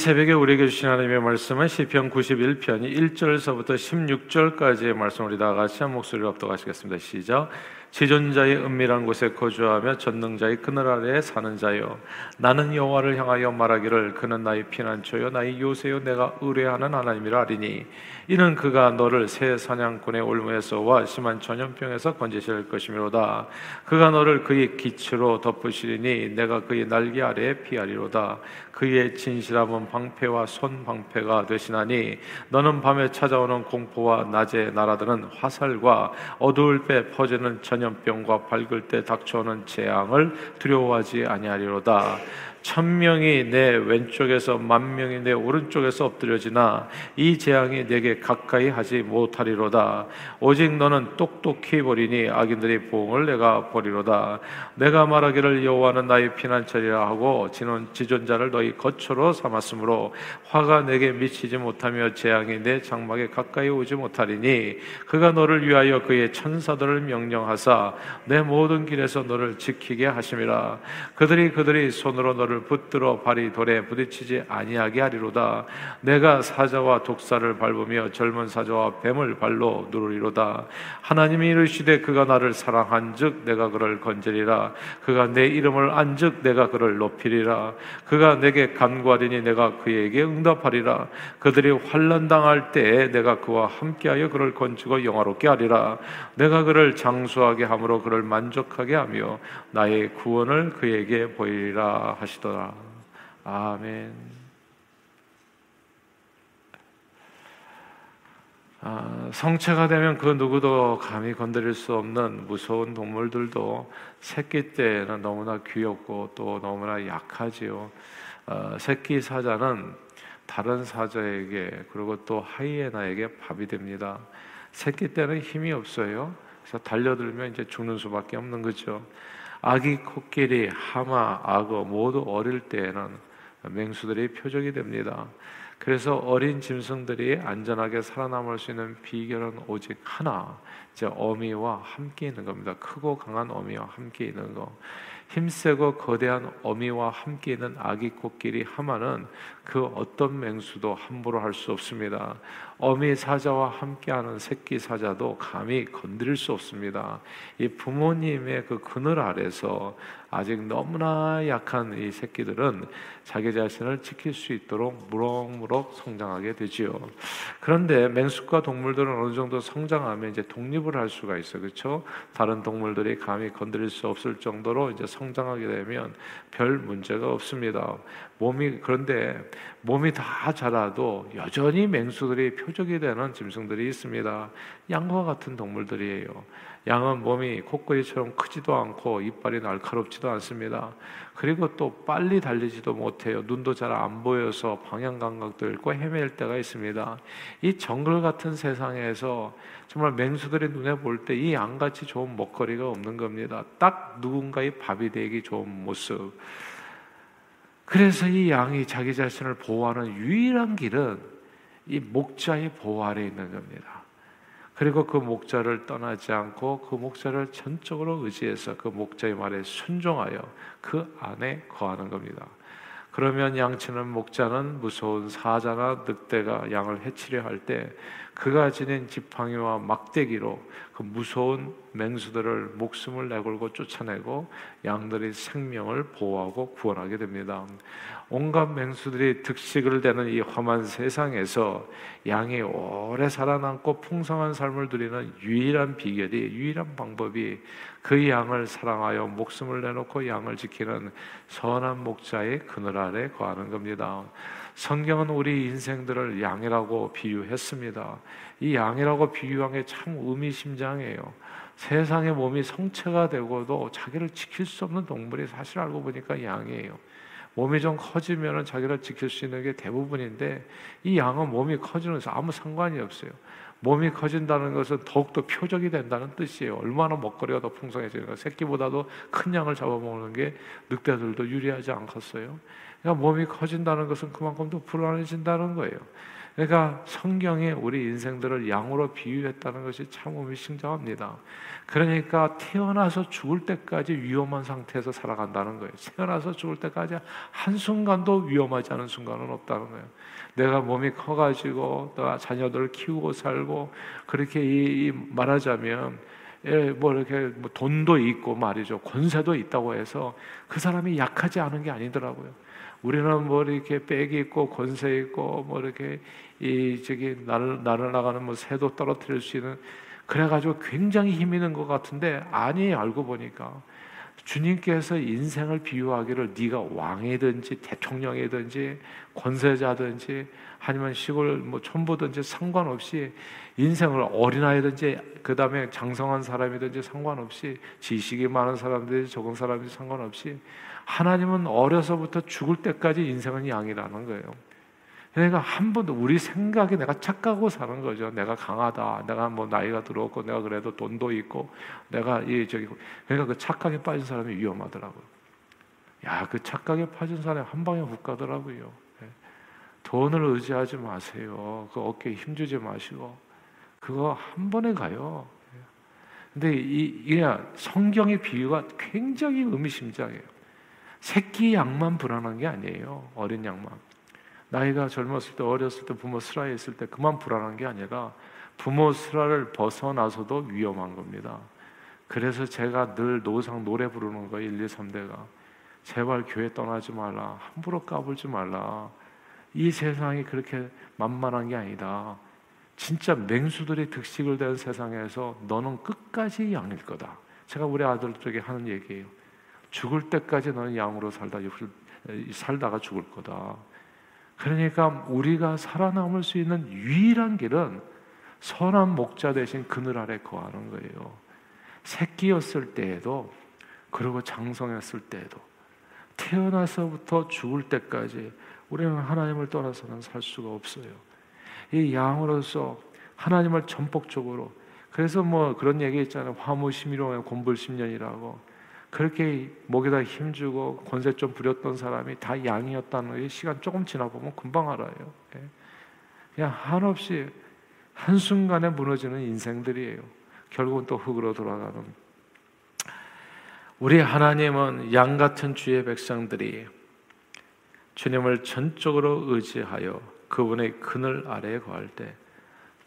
새벽에 우리에게 주신 하나님의 말씀은 시편 91편이 1절서부터 16절까지의 말씀을 우리 다 같이 한 목소리로 합독하시겠습니다. 시작. 지존자의 은밀한 곳에 거주하며 전능자의 그늘 아래에 사는 자여 나는 여호와를 향하여 말하기를 그는 나의 피난처요 나의 요새요 내가 의뢰하는 하나님이라 하리니. 이는 그가 너를 새 사냥꾼의 올무에서와 심한 전염병에서 건지실 것이미로다. 그가 너를 그의 기치로 덮으시리니 내가 그의 날개 아래에 피하리로다. 그의 진실함은 방패와 손 방패가 되시나니 너는 밤에 찾아오는 공포와 낮에 날아드는 화살과 어두울 때 퍼지는 전 염병과 밝을 때 닥쳐오는 재앙을 두려워하지 아니하리로다. 천 명이 내 왼쪽에서 만 명이 내 오른쪽에서 엎드려지나 이 재앙이 내게 가까이 하지 못하리로다. 오직 너는 똑똑히 버리니 악인들의 보응을 내가 버리로다. 내가 말하기를 여호와는 나의 피난처리라 하고 지는 지존자를 너희 거처로 삼았으므로 화가 내게 미치지 못하며 재앙이 내 장막에 가까이 오지 못하리니 그가 너를 위하여 그의 천사들을 명령하사 내 모든 길에서 너를 지키게 하심이라. 그들이 그들이 손으로 너를 너를 붙들어 발이 돌에 부딪히지 아니하게 하리로다. 내가 사자와 독사를 밟으며 젊은 사자와 뱀을 발로 누르리로다. 하나님이 이르시되 그가 나를 사랑한즉 내가 그를 건지리라. 그가 내 이름을 안즉 내가 그를 높이리라. 그가 내게 간구하리니 내가 그에게 응답하리라. 그들이 환난 당할 때에 내가 그와 함께하여 그를 건지고 영화롭게 하리라. 내가 그를 장수하게 함으로 그를 만족하게 하며 나의 구원을 그에게 보이리라 하시 하시더라. 아멘. 아, 성체가 되면 그 누구도 감히 건드릴 수 없는 무서운 동물들도 새끼 때는 너무나 귀엽고 또 너무나 약하지요. 어, 새끼 사자는 다른 사자에게 그리고 또 하이에나에게 밥이 됩니다. 새끼 때는 힘이 없어요. 그래서 달려들면 이제 죽는 수밖에 없는 거죠. 아기 코끼리, 하마, 악어 모두 어릴 때에는 맹수들이 표적이 됩니다. 그래서 어린 짐승들이 안전하게 살아남을 수 있는 비결은 오직 하나, 이제 어미와 함께 있는 겁니다. 크고 강한 어미와 함께 있는 거. 힘세고 거대한 어미와 함께 있는 아기 코끼리 하마는 그 어떤 맹수도 함부로 할 수 없습니다. 어미 사자와 함께하는 새끼 사자도 감히 건드릴 수 없습니다. 이 부모님의 그 그늘 아래서 아직 너무나 약한 이 새끼들은 자기 자신을 지킬 수 있도록 무럭무럭 성장하게 되지요. 그런데 맹수과 동물들은 어느 정도 성장하면 이제 독립을 할 수가 있어요. 그렇죠? 다른 동물들이 감히 건드릴 수 없을 정도로 이제 성장하게 되면 별 문제가 없습니다. 몸이 그런데 몸이 다 자라도 여전히 맹수들이 표적이 되는 짐승들이 있습니다. 양과 같은 동물들이에요. 양은 몸이 코끼리처럼 크지도 않고 이빨이 날카롭지도 않습니다. 그리고 또 빨리 달리지도 못해요. 눈도 잘 안 보여서 방향 감각도 잃고 헤맬 때가 있습니다. 이 정글 같은 세상에서 정말 맹수들의 눈에 볼 때 이 양같이 좋은 먹거리가 없는 겁니다. 딱 누군가의 밥이 되기 좋은 모습. 그래서 이 양이 자기 자신을 보호하는 유일한 길은 이 목자의 보호 아래 있는 겁니다. 그리고 그 목자를 떠나지 않고 그 목자를 전적으로 의지해서 그 목자의 말에 순종하여 그 안에 거하는 겁니다. 그러면 양치는 목자는 무서운 사자나 늑대가 양을 해치려 할 때 그가 지닌 지팡이와 막대기로 그 무서운 맹수들을 목숨을 내걸고 쫓아내고 양들의 생명을 보호하고 구원하게 됩니다. 온갖 맹수들이 득식을 대는 이 험한 세상에서 양이 오래 살아남고 풍성한 삶을 누리는 유일한 비결이 유일한 방법이 그 양을 사랑하여 목숨을 내놓고 양을 지키는 선한 목자의 그늘 아래 거하는 겁니다. 성경은 우리 인생들을 양이라고 비유했습니다. 이 양이라고 비유한 게 참 의미심장해요. 세상의 몸이 성체가 되고도 자기를 지킬 수 없는 동물이 사실 알고 보니까 양이에요. 몸이 좀 커지면 자기를 지킬 수 있는 게 대부분인데 이 양은 몸이 것은 아무 상관이 없어요. 몸이 커진다는 것은 더욱더 표적이 된다는 뜻이에요. 얼마나 먹거리가 더 풍성해지는가. 새끼보다도 큰 양을 잡아먹는 게 늑대들도 유리하지 않겠어요. 그러니까 몸이 커진다는 것은 그만큼 더 불안해진다는 거예요. 그러니까 성경에 우리 인생들을 양으로 비유했다는 것이 참 의미심장합니다. 그러니까 태어나서 죽을 때까지 위험한 상태에서 살아간다는 거예요. 태어나서 죽을 때까지 한순간도 위험하지 않은 순간은 없다는 거예요. 내가 몸이 커가지고 또 자녀들을 키우고 살고 그렇게 이, 이 말하자면 예, 뭐 이렇게 뭐 돈도 있고 말이죠 권세도 있다고 해서 그 사람이 약하지 않은 게 아니더라고요. 우리는 뭐 이렇게 빽이 있고 권세 있고 뭐 이렇게 이 저기 나를 나를 나가는 뭐 새도 떨어뜨릴 수 있는 그래가지고 굉장히 힘 있는 것 같은데 아니 알고 보니까 주님께서 인생을 비유하기를 네가 왕이든지 대통령이든지 권세자든지 아니면 시골 뭐 촌부든지 상관없이 인생을 어린아이든지 그 다음에 장성한 사람이든지 상관없이 지식이 많은 사람들이 적은 사람이 상관없이 하나님은 어려서부터 죽을 때까지 인생은 양이라는 거예요. 그러니까 한 번도 우리 생각에 내가 착각하고 사는 거죠. 내가 강하다. 내가 뭐 나이가 들었고 내가 그래도 돈도 있고 내가 이 저기 그러니까 그 착각에 빠진 사람이 위험하더라고요. 야, 그 착각에 빠진 사람이 한 방에 훅 가더라고요. 예. 돈을 의지하지 마세요. 그 어깨에 힘주지 마시고 그거 한 번에 가요. 예. 근데 이, 이 성경의 비유가 굉장히 의미심장해요. 새끼 양만 불안한 게 아니에요. 어린 양만. 나이가 젊었을 때 어렸을 때 부모 슬하에 있을 때 그만 불안한 게 아니라 부모 슬하를 벗어나서도 위험한 겁니다. 그래서 제가 늘 노상 노래 부르는 거예요. 1, 2, 3대가. 제발 교회 떠나지 말라. 함부로 까불지 말라. 이 세상이 그렇게 만만한 게 아니다. 진짜 맹수들이 득식을 된 세상에서 너는 끝까지 양일 거다. 제가 우리 아들들에게 하는 얘기예요. 죽을 때까지 너는 양으로 살다 살다가 죽을 거다. 그러니까 우리가 살아남을 수 있는 유일한 길은 선한 목자 대신 그늘 아래 거하는 거예요. 새끼였을 때에도 그리고 장성했을 때에도 태어나서부터 죽을 때까지 우리는 하나님을 떠나서는 살 수가 없어요. 이 양으로서 하나님을 전폭적으로 그래서 뭐 그런 얘기 있잖아요. 화무 심이로 곤불 십년이라고 그렇게 목에다 힘주고 권세 좀 부렸던 사람이 다 양이었다는 게 시간 조금 지나 보면 금방 알아요. 예. 그냥 한없이 한 순간에 무너지는 인생들이에요. 결국은 또 흙으로 돌아가는. 우리 하나님은 양 같은 주의 백성들이 주님을 전적으로 의지하여 그분의 그늘 아래에 거할 때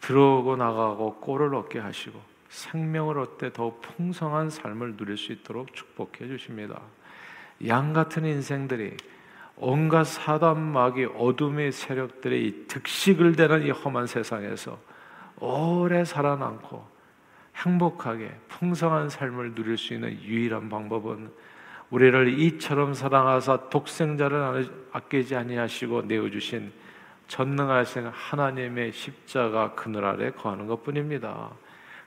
들어오고 나가고 꼴을 얻게 하시고 생명을 얻되 더 풍성한 삶을 누릴 수 있도록 축복해 주십니다. 양 같은 인생들이 온갖 사단 마귀 어둠의 세력들의 득식을 대는 이 험한 세상에서 오래 살아남고 행복하게 풍성한 삶을 누릴 수 있는 유일한 방법은 우리를 이처럼 사랑하사 독생자를 아끼지 아니하시고 내어 주신 전능하신 하나님의 십자가 그늘 아래 거하는 것뿐입니다.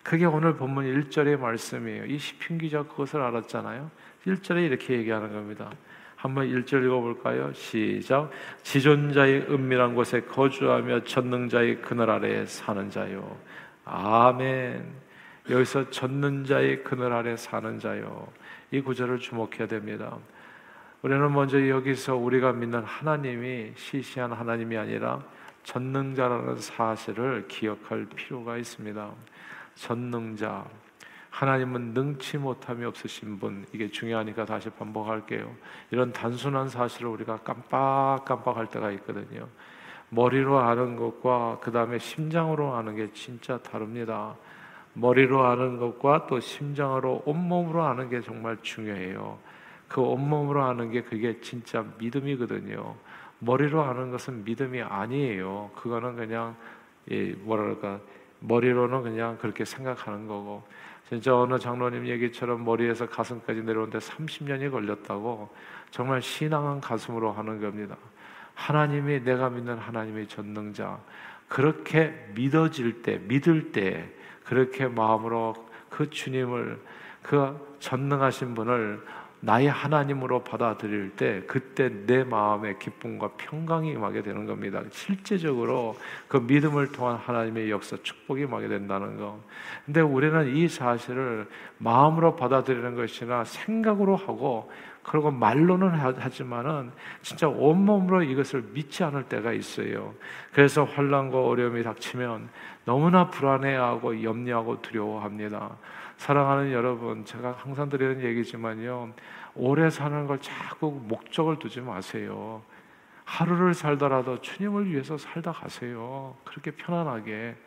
그게 오늘 본문 1절의 말씀이에요. 이 시편 기자 그것을 알았잖아요. 1절에 이렇게 얘기하는 겁니다. 한번 1절 읽어볼까요? 시작. 지존자의 은밀한 곳에 거주하며 전능자의 그늘 아래에 사는 자요. 아멘. 여기서 전능자의 그늘 아래 사는 자요. 이 구절을 주목해야 됩니다. 우리는 먼저 여기서 우리가 믿는 하나님이 시시한 하나님이 아니라 전능자라는 사실을 기억할 필요가 있습니다. 전능자 하나님은 능치 못함이 없으신 분 이게 중요하니까 다시 반복할게요. 이런 단순한 사실을 우리가 깜빡깜빡할 때가 있거든요. 머리로 아는 것과 그 다음에 심장으로 아는 게 진짜 다릅니다. 머리로 아는 것과 또 심장으로 온몸으로 아는 게 정말 중요해요. 그 온몸으로 아는 게 그게 진짜 믿음이거든요. 머리로 아는 것은 믿음이 아니에요. 그거는 그냥 예, 뭐랄까 머리로는 그냥 그렇게 생각하는 거고 진짜 어느 장로님 얘기처럼 머리에서 가슴까지 내려오는데 30년이 걸렸다고 정말 신앙한 가슴으로 하는 겁니다. 하나님이 내가 믿는 하나님의 전능자 그렇게 믿어질 때 믿을 때 그렇게 마음으로 그 주님을 그 전능하신 분을 나의 하나님으로 받아들일 때 그때 내 마음에 기쁨과 평강이 임하게 되는 겁니다. 실제적으로 그 믿음을 통한 하나님의 역사 축복이 임하게 된다는 거. 근데 우리는 이 사실을 마음으로 받아들이는 것이나 생각으로 하고 그리고 말로는 하지만은 진짜 온몸으로 이것을 믿지 않을 때가 있어요. 그래서 환란과 어려움이 닥치면 너무나 불안해하고 염려하고 두려워합니다. 사랑하는 여러분, 제가 항상 드리는 얘기지만요. 오래 사는 걸 자꾸 목적을 두지 마세요. 하루를 살더라도 주님을 위해서 살다 가세요. 그렇게 편안하게.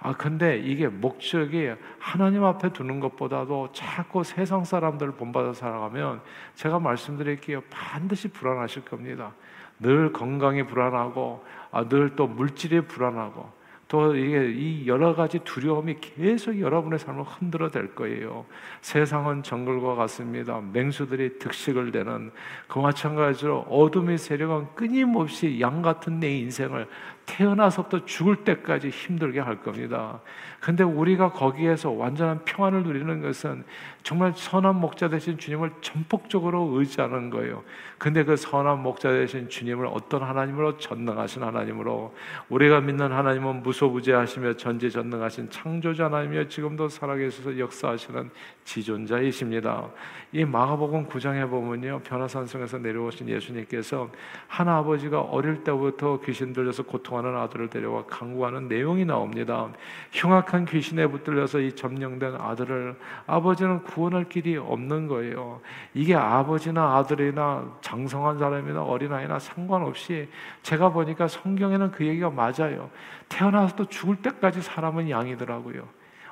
아, 근데 이게 목적이 하나님 앞에 두는 것보다도 자꾸 세상 사람들을 본받아 살아가면 제가 말씀드릴게요. 반드시 불안하실 겁니다. 늘 건강이 불안하고, 아, 늘 또 물질이 불안하고, 또 이게 이 여러 가지 두려움이 계속 여러분의 삶을 흔들어 댈 거예요. 세상은 정글과 같습니다. 맹수들이 득식을 되는 그 마찬가지로 어둠의 세력은 끊임없이 양 같은 내 인생을 태어나서부터 죽을 때까지 힘들게 할 겁니다. 근데 우리가 거기에서 완전한 평안을 누리는 것은 정말 선한 목자 되신 주님을 전폭적으로 의지하는 거예요. 근데 그 선한 목자 되신 주님을 어떤 하나님으로 전능하신 하나님으로 우리가 믿는 하나님은 무소부재하시며 전지전능하신 창조자 하나님이여 지금도 살아계셔서 역사하시는 지존자이십니다. 이 마가복음 9장에 보면요 변화산성에서 내려오신 예수님께서 한 아버지가 어릴 때부터 귀신 들려서 고통하는 아들을 데려와 강구하는 내용이 나옵니다. 흉악한 귀신에 붙들려서 이 점령된 아들을 아버지는 구원할 길이 없는 거예요. 이게 아버지나 아들이나 장성한 사람이나 어린아이나 상관없이 제가 보니까 성경에는 그 얘기가 맞아요. 태어나서도 죽을 때까지 사람은 양이더라고요.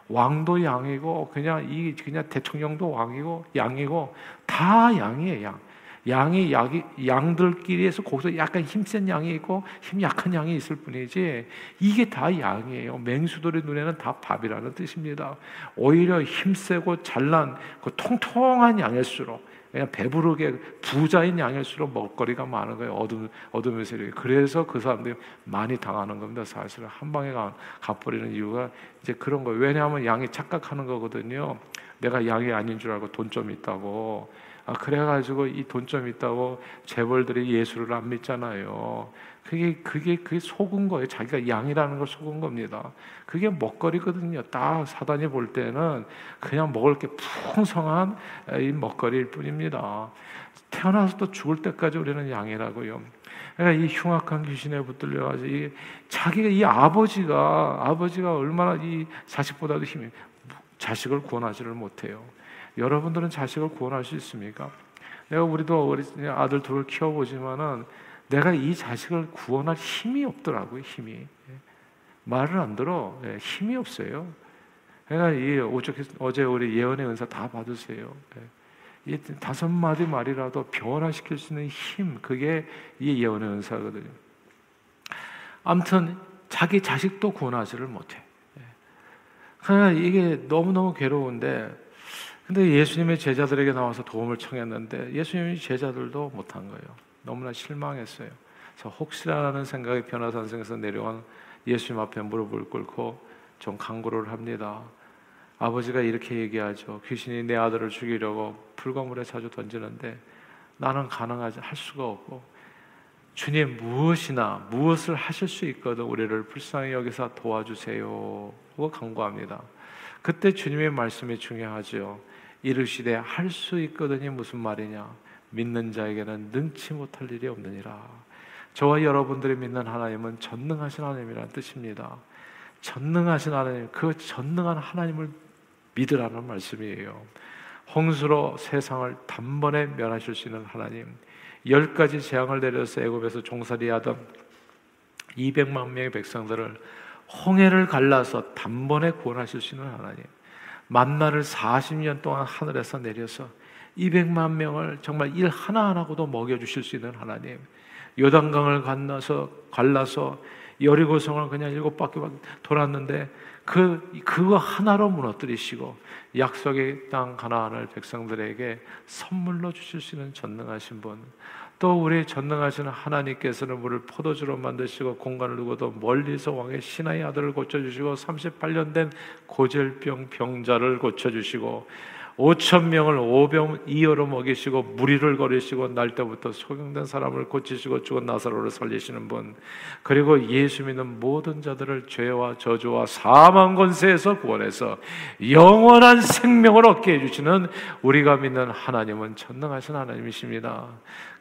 왕도 양이고 그냥 이 그냥 대통령도 왕이고 양이고 다 양이에요 양. 양이 양이 양들끼리에서 거기서 약간 힘센 양이 있고 힘 약한 양이 있을 뿐이지 이게 다 양이에요. 맹수들의 눈에는 다 밥이라는 뜻입니다. 오히려 힘세고 잘난 그 통통한 양일수록 그냥 배부르게 부자인 양일수록 먹거리가 많은 거예요. 어둠 어둠의 세력이. 그래서 그 사람들이 많이 당하는 겁니다. 사실은 한 방에 가, 가버리는 이유가 이제 그런 거예요. 왜냐하면 양이 착각하는 거거든요. 내가 양이 아닌 줄 알고 돈 좀 있다고. 아, 그래가지고 이 돈 좀 있다고 재벌들이 예수를 안 믿잖아요. 그게 그게 그게 속은 거예요. 자기가 양이라는 걸 속은 겁니다. 그게 먹거리거든요. 딱 사단이 볼 때는 그냥 먹을 게 풍성한 이 먹거리일 뿐입니다. 태어나서 또 죽을 때까지 우리는 양이라고요. 그러니까 이 흉악한 귀신에 붙들려 가지고 이 자기가 이 아버지가 아버지가 얼마나 이 자식보다도 힘이 자식을 구원하지를 못해요. 여러분들은 자식을 구원할 수 있습니까? 내가 우리도 우리 아들 둘을 키워보지만은 내가 이 자식을 구원할 힘이 없더라고요, 힘이. 예. 말을 안 들어. 예, 힘이 없어요. 그러니까 이 어제 우리 예언의 은사 다 받으세요. 예. 이 다섯 마디 말이라도 변화시킬 수 있는 힘, 그게 이 예언의 은사거든요. 아무튼 자기 자식도 구원하지를 못해. 그러니까 이게 너무너무 괴로운데 근데 예수님의 제자들에게 나와서 도움을 청했는데 예수님의 제자들도 못한 거예요. 너무나 실망했어요. 그래서 혹시라는 생각이 변화산성에서 내려온 예수님 앞에 무릎을 꿇고 좀 강구를 합니다. 아버지가 이렇게 얘기하죠. 귀신이 내 아들을 죽이려고 불과물에 자주 던지는데 나는 가능하지 할 수가 없고 주님 무엇이나 무엇을 하실 수 있거든 우리를 불쌍히 여기서 도와주세요. 하고 강구합니다. 그때 주님의 말씀이 중요하죠. 이르시되 할 수 있거든이 무슨 말이냐? 믿는 자에게는 능치 못할 일이 없느니라. 저와 여러분들이 믿는 하나님은 전능하신 하나님이라는 뜻입니다. 전능하신 하나님, 그 전능한 하나님을 믿으라는 말씀이에요. 홍수로 세상을 단번에 멸하실 수 있는 하나님, 열 가지 재앙을 내려서 애굽에서 종살이하던 200만 명의 백성들을 홍해를 갈라서 단번에 구원하실 수 있는 하나님. 만나를 40년 동안 하늘에서 내려서 200만 명을 정말 일 하나하나고도 먹여 주실 수 있는 하나님. 요단강을 건너서 갈라서 여리고성을 그냥 일곱 바퀴 돌았는데 그 그거 하나로 무너뜨리시고 약속의 땅 가나안을 백성들에게 선물로 주실 수 있는 전능하신 분. 또 우리 전능하신 하나님께서는 물을 포도주로 만드시고 공간을 두고도 멀리서 왕의 신하의 아들을 고쳐주시고 38년 된 고질병 병자를 고쳐주시고 오천 명을 오병 이어로 먹이시고 무리를 거리시고 날 때부터 소경된 사람을 고치시고 죽은 나사로를 살리시는 분 그리고 예수 믿는 모든 자들을 죄와 저주와 사망 권세에서 구원해서 영원한 생명을 얻게 해주시는 우리가 믿는 하나님은 전능하신 하나님이십니다.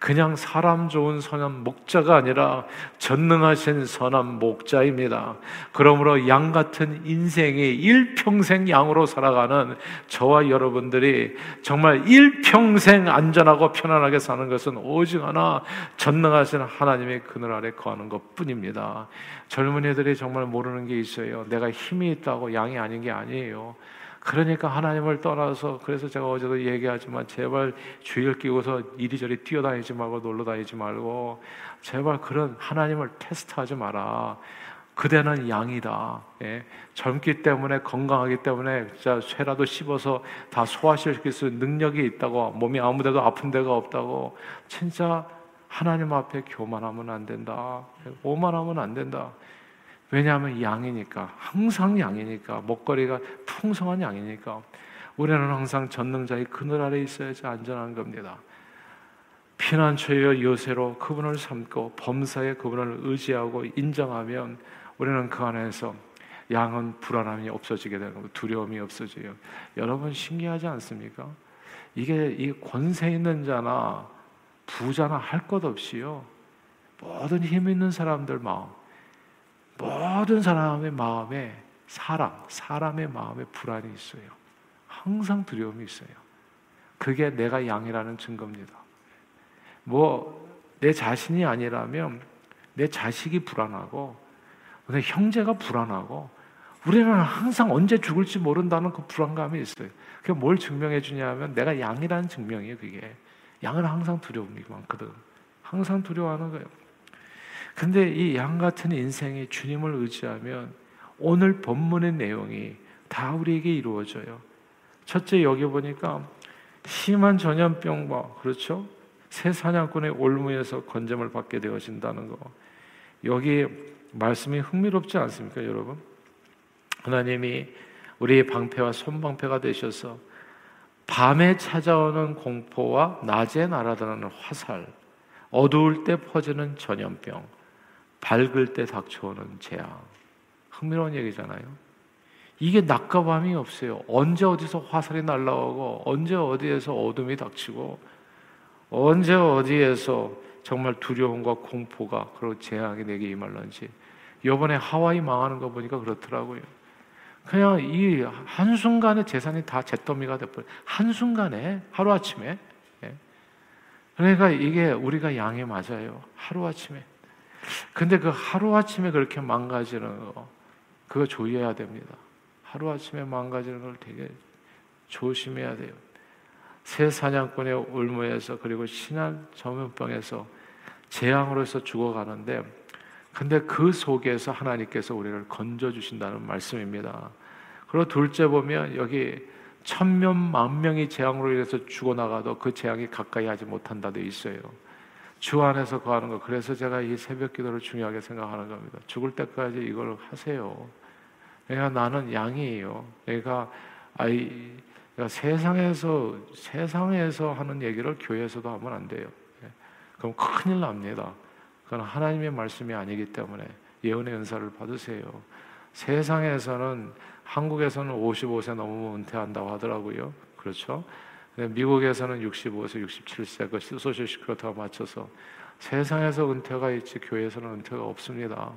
그냥 사람 좋은 선한 목자가 아니라 전능하신 선한 목자입니다. 그러므로 양 같은 인생이 일평생 양으로 살아가는 저와 여러분들이 정말 일평생 안전하고 편안하게 사는 것은 오직 하나 전능하신 하나님의 그늘 아래 거하는 것 뿐입니다. 젊은이들이 정말 모르는 게 있어요. 내가 힘이 있다고 양이 아닌 게 아니에요. 그러니까 하나님을 떠나서 그래서 제가 어제도 얘기하지만 제발 주의를 끼고서 이리저리 뛰어다니지 말고 놀러 다니지 말고 제발 그런 하나님을 테스트하지 마라. 그대는 양이다. 예. 젊기 때문에 건강하기 때문에 진짜 쇠라도 씹어서 다 소화시킬 수 능력이 있다고 몸이 아무데도 아픈 데가 없다고 진짜 하나님 앞에 교만하면 안 된다. 오만하면 안 된다. 왜냐하면 양이니까 항상 양이니까 먹거리가 풍성한 양이니까 우리는 항상 전능자의 그늘 아래 있어야지 안전한 겁니다. 피난처여 요새로 그분을 삼고 범사에 그분을 의지하고 인정하면 우리는 그 안에서 양은 불안함이 없어지게 되는 거 두려움이 없어져요. 여러분 신기하지 않습니까? 이게 이 권세 있는 자나 부자나 할 것 없이요. 모든 힘 있는 사람들 마음 모든 사람의 마음에 사람, 사람의 마음에 불안이 있어요. 항상 두려움이 있어요. 그게 내가 양이라는 증거입니다. 뭐, 내 자신이 아니라면 내 자식이 불안하고, 내 형제가 불안하고, 우리는 항상 언제 죽을지 모른다는 그 불안감이 있어요. 그게 뭘 증명해 주냐면 내가 양이라는 증명이에요, 그게. 양은 항상 두려움이 많거든. 항상 두려워하는 거예요. 근데 이 양 같은 인생이 주님을 의지하면 오늘 본문의 내용이 다 우리에게 이루어져요. 첫째 여기 보니까 심한 전염병과 그렇죠? 새 사냥꾼의 올무에서 건점을 받게 되어진다는 거. 여기 말씀이 흥미롭지 않습니까, 여러분? 하나님이 우리의 방패와 손방패가 되셔서 밤에 찾아오는 공포와 낮에 날아드는 화살, 어두울 때 퍼지는 전염병, 밝을 때 닥쳐오는 재앙. 흥미로운 얘기잖아요. 이게 낮과 밤이 없어요. 언제 어디서 화살이 날라오고, 언제 어디에서 어둠이 닥치고, 언제 어디에서 정말 두려움과 공포가 그리고 재앙이 내게 임할런지. 이번에 하와이 망하는 거 보니까 그렇더라고요. 그냥 이 한순간에 재산이 다 잿더미가 돼버려. 한순간에, 하루아침에. 예. 그러니까 이게 우리가 양에 맞아요. 하루아침에. 근데 그 하루아침에 그렇게 망가지는 거, 그거 조심해야 됩니다. 하루아침에 망가지는 걸 되게 조심해야 돼요. 새 사냥꾼의 울무에서 그리고 신한 전염병에서 재앙으로서 죽어가는데 근데 그 속에서 하나님께서 우리를 건져 주신다는 말씀입니다. 그리고 둘째 보면 여기 천명 만명이 재앙으로 인해서 죽어나가도 그 재앙이 가까이 하지 못한다 돼 있어요. 주 안에서 거하는 거. 그래서 제가 이 새벽 기도를 중요하게 생각하는 겁니다. 죽을 때까지 이걸 하세요. 내가 나는 양이에요. 내가 아이 내가 세상에서 세상에서 하는 얘기를 교회에서도 하면 안 돼요. 예. 그럼 큰일 납니다. 그건 하나님의 말씀이 아니기 때문에 예언의 은사를 받으세요. 세상에서는 한국에서는 55세 넘으면 은퇴한다고 하더라고요. 그렇죠? 미국에서는 65세, 67세 그 소셜 시크로트가 맞춰서 세상에서 은퇴가 있지 교회에서는 은퇴가 없습니다.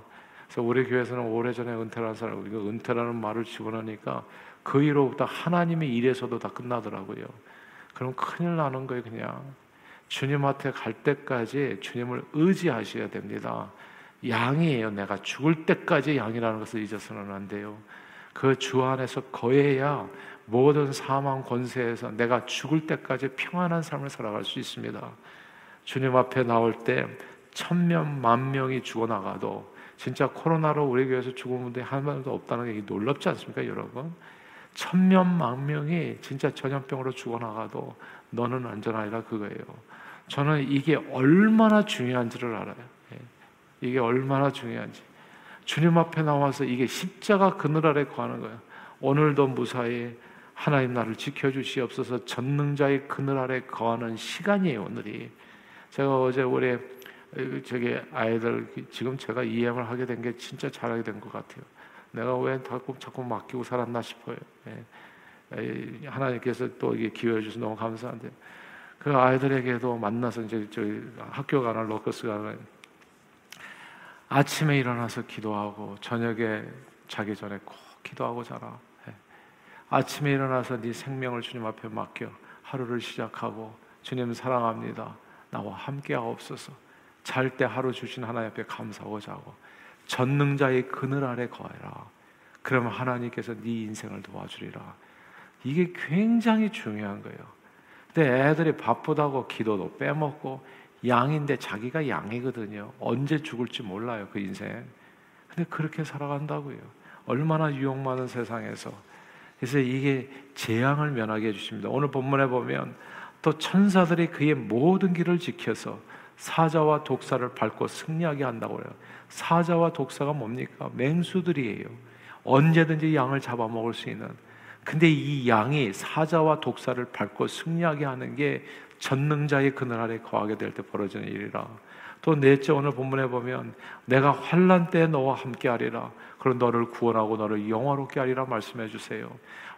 그래서 우리 교회에서는 오래전에 은퇴한 사람 우리가 은퇴라는 말을 집어넣으니까 그 이로부터 하나님의 일에서도 다 끝나더라고요. 그럼 큰일 나는 거예요, 그냥. 주님한테 갈 때까지 주님을 의지하셔야 됩니다. 양이에요. 내가 죽을 때까지 양이라는 것을 잊어서는 안 돼요. 그 주 안에서 거해야 모든 사망 권세에서 내가 죽을 때까지 평안한 삶을 살아갈 수 있습니다. 주님 앞에 나올 때 천명 만 명이 죽어나가도 진짜 코로나로 우리 교회에서 죽은 분들이 한 명도 없다는 게 놀랍지 않습니까, 여러분? 천명 만 명이 진짜 전염병으로 죽어나가도 너는 안전하리라 그거예요. 저는 이게 얼마나 중요한지를 알아요. 예. 이게 얼마나 중요한지. 주님 앞에 나와서 이게 십자가 그늘 아래 구하는 거예요. 오늘도 무사히 하나님 나를 지켜주시옵소서. 전능자의 그늘 아래 거하는 시간이에요 오늘이. 제가 어제 우리 저기 아이들 지금 제가 EM을 하게 된 게 진짜 잘하게 된 것 같아요. 내가 왜 자꾸 자꾸 맡기고 살았나 싶어요. 예. 하나님께서 또 이게 기회해 주셔서 너무 감사한데. 그 아이들에게도 만나서 이제 저희 학교 가나 로커스 가나 아침에 일어나서 기도하고 저녁에 자기 전에 꼭 기도하고 자라. 예. 아침에 일어나서 네 생명을 주님 앞에 맡겨 하루를 시작하고 주님 사랑합니다. 나와 함께하옵소서. 잘 때 하루 주신 하나님 앞에 감사하고 자고 전능자의 그늘 아래 거해라. 그러면 하나님께서 네 인생을 도와주리라. 이게 굉장히 중요한 거예요. 근데 애들이 바쁘다고 기도도 빼먹고 양인데 자기가 양이거든요. 언제 죽을지 몰라요, 그 인생. 근데 그렇게 살아간다고요. 얼마나 유혹 많은 세상에서. 그래서 이게 재앙을 면하게 해주십니다. 오늘 본문에 보면 또 천사들이 그의 모든 길을 지켜서 사자와 독사를 밟고 승리하게 한다고 해요. 사자와 독사가 뭡니까? 맹수들이에요. 언제든지 양을 잡아먹을 수 있는. 근데 이 양이 사자와 독사를 밟고 승리하게 하는 게 전능자의 그늘 아래 거하게 될 때 벌어지는 일이라. 또 넷째 오늘 본문에 보면 내가 환란 때 너와 함께하리라. 그런 너를 구원하고 너를 영화롭게 하리라 말씀해 주세요.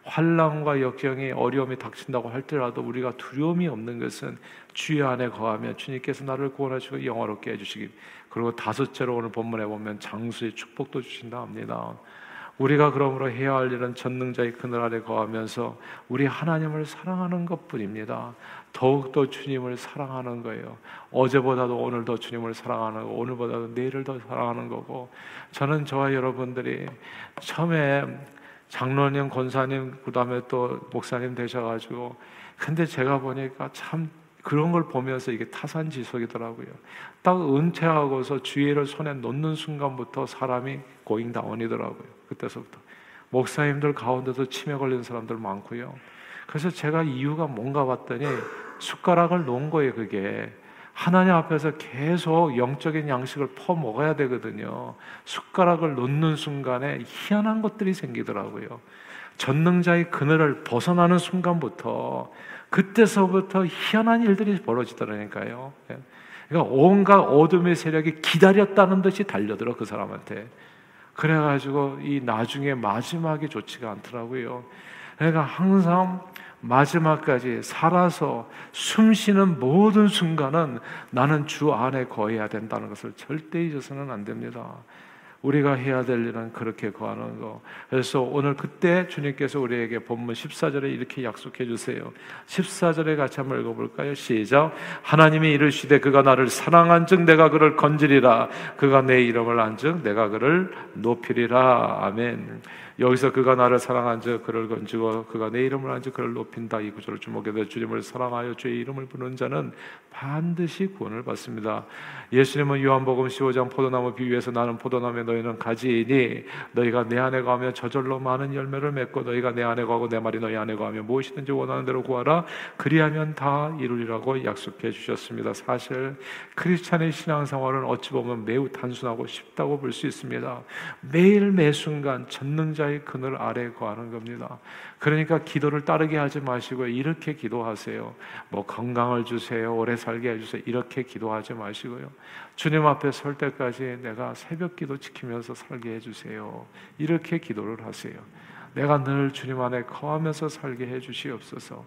환란과 역경이 어려움이 닥친다고 할지라도 우리가 두려움이 없는 것은 주의 안에 거하면 주님께서 나를 구원하시고 영화롭게 해주시기. 그리고 다섯째로 오늘 본문에 보면 장수의 축복도 주신다 합니다. 우리가 그러므로 해야 할 일은 전능자의 그늘 아래 거하면서 우리 하나님을 사랑하는 것뿐입니다. 더욱더 주님을 사랑하는 거예요. 어제보다도 오늘 더 주님을 사랑하는 거, 오늘보다도 내일을 더 사랑하는 거고, 저는 저와 여러분들이 처음에 장로님, 권사님, 그 다음에 또 목사님 되셔가지고, 근데 제가 보니까 참 그런 걸 보면서 이게 타산지석이더라고요. 딱 은퇴하고서 주의를 손에 놓는 순간부터 사람이 고잉다운이더라고요. 그때서부터. 목사님들 가운데도 치매 걸린 사람들 많고요. 그래서 제가 이유가 뭔가 봤더니 숟가락을 놓은 거예요, 그게. 하나님 앞에서 계속 영적인 양식을 퍼 먹어야 되거든요. 숟가락을 놓는 순간에 희한한 것들이 생기더라고요. 전능자의 그늘을 벗어나는 순간부터 그때서부터 희한한 일들이 벌어지더라니까요. 그러니까 온갖 어둠의 세력이 기다렸다는 듯이 달려들어 그 사람한테. 그래가지고 이 나중에 마지막이 좋지가 않더라고요. 그러니까 항상 마지막까지 살아서 숨 쉬는 모든 순간은 나는 주 안에 거해야 된다는 것을 절대 잊어서는 안 됩니다. 우리가 해야 될 일은 그렇게 거하는 거. 그래서 오늘 그때 주님께서 우리에게 본문 14절에 이렇게 약속해 주세요. 14절에 같이 한번 읽어볼까요? 시작. 하나님이 이르시되 그가 나를 사랑한 즉 내가 그를 건지리라. 그가 내 이름을 안즉 내가 그를 높이리라. 아멘. 여기서 그가 나를 사랑한즉 그를 건지고 그가 내 이름을 안즉 그를 높인다 이 구절을 주목해서 주님을 사랑하여 주의 이름을 부르는 자는 반드시 구원을 받습니다. 예수님은 요한복음 15장 포도나무 비유에서 나는 포도나무에 너희는 가지이니 너희가 내 안에 거하면 저절로 많은 열매를 맺고 너희가 내 안에 거하고 내 말이 너희 안에 거하면 무엇이든지 원하는 대로 구하라 그리하면 다 이루리라고 약속해 주셨습니다. 사실 크리스찬의 신앙생활은 어찌 보면 매우 단순하고 쉽다고 볼 수 있습니다. 매일 매 순간 전능자 십자의 그늘 아래 거하는 겁니다. 그러니까 기도를 따르게 하지 마시고 이렇게 기도하세요. 뭐 건강을 주세요. 오래 살게 해주세요. 이렇게 기도하지 마시고요. 주님 앞에 설 때까지 내가 새벽 기도 지키면서 살게 해주세요. 이렇게 기도를 하세요. 내가 늘 주님 안에 거하면서 살게 해 주시옵소서.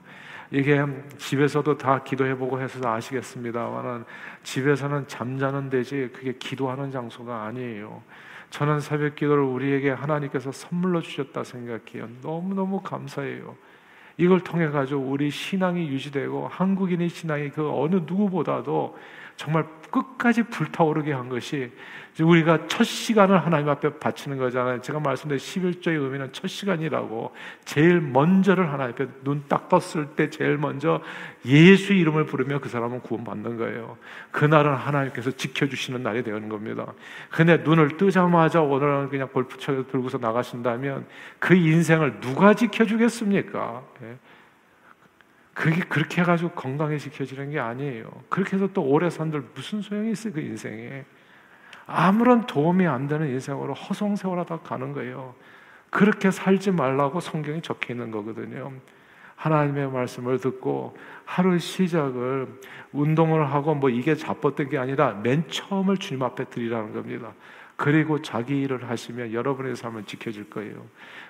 이게 집에서도 다 기도해보고 해서 아시겠습니다만은 집에서는 잠자는 데지 그게 기도하는 장소가 아니에요. 저는 새벽 기도를 우리에게 하나님께서 선물로 주셨다 생각해요. 너무너무 감사해요. 이걸 통해 가지고 우리 신앙이 유지되고 한국인의 신앙이 그 어느 누구보다도 정말 끝까지 불타오르게 한 것이 우리가 첫 시간을 하나님 앞에 바치는 거잖아요. 제가 말씀드린 11조의 의미는 첫 시간이라고 제일 먼저를 하나님 앞에 눈 딱 떴을 때 제일 먼저 예수 이름을 부르며 그 사람은 구원받는 거예요. 그날은 하나님께서 지켜주시는 날이 되는 겁니다. 근데 눈을 뜨자마자 오늘은 그냥 골프채 들고서 나가신다면 그 인생을 누가 지켜주겠습니까? 예. 그게 그렇게 해가지고 건강해지켜지는 게 아니에요. 그렇게 해서 또 오래 산들 무슨 소용이 있어요, 그 인생에. 아무런 도움이 안 되는 인생으로 허송세월하다 가는 거예요. 그렇게 살지 말라고 성경에 적혀 있는 거거든요. 하나님의 말씀을 듣고 하루 시작을 운동을 하고 뭐 이게 잡았던 게 아니라 맨 처음을 주님 앞에 드리라는 겁니다. 그리고 자기 일을 하시면 여러분의 삶을 지켜줄 거예요.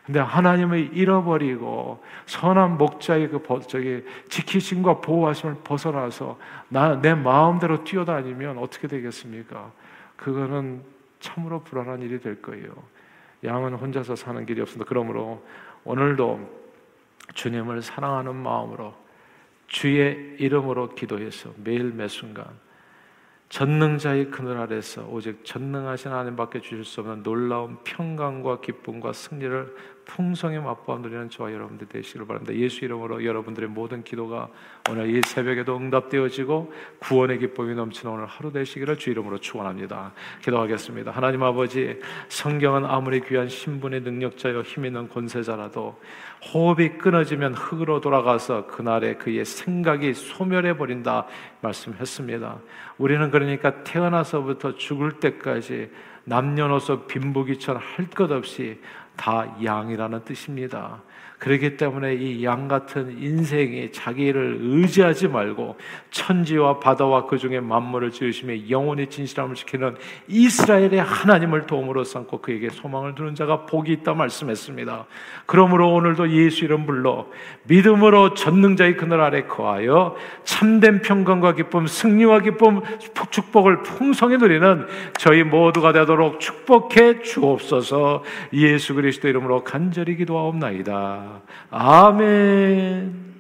근데 하나님을 잃어버리고 선한 목자의 그 저기 지키심과 보호하심을 벗어나서 나 내 마음대로 뛰어다니면 어떻게 되겠습니까? 그거는 참으로 불안한 일이 될 거예요. 양은 혼자서 사는 길이 없습니다. 그러므로 오늘도 주님을 사랑하는 마음으로 주의 이름으로 기도해서 매일 매 순간 전능자의 그늘 아래서 오직 전능하신 하나님밖에 주실 수 없는 놀라운 평강과 기쁨과 승리를 풍성히 맛보아 누리는 저와 여러분들 되시기를 바랍니다. 예수 이름으로 여러분들의 모든 기도가 오늘 이 새벽에도 응답되어지고 구원의 기쁨이 넘치는 오늘 하루 되시기를 주 이름으로 축원합니다. 기도하겠습니다. 하나님 아버지, 성경은 아무리 귀한 신분의 능력자여 힘 있는 권세자라도 호흡이 끊어지면 흙으로 돌아가서 그날에 그의 생각이 소멸해 버린다 말씀했습니다. 우리는 그러니까 태어나서부터 죽을 때까지 남녀노소 빈부귀천 할 것 없이 다 양이라는 뜻입니다. 그렇기 때문에 이 양 같은 인생이 자기를 의지하지 말고 천지와 바다와 그 중에 만물을 지으시며 영원히 진실함을 지키는 이스라엘의 하나님을 도움으로 삼고 그에게 소망을 두는 자가 복이 있다 말씀했습니다. 그러므로 오늘도 예수 이름 불러 믿음으로 전능자의 그늘 아래 거하여 참된 평강과 기쁨, 승리와 기쁨, 축복을 풍성히 누리는 저희 모두가 되도록 축복해 주옵소서 예수 그리스도 이름으로 간절히 기도하옵나이다. 아멘.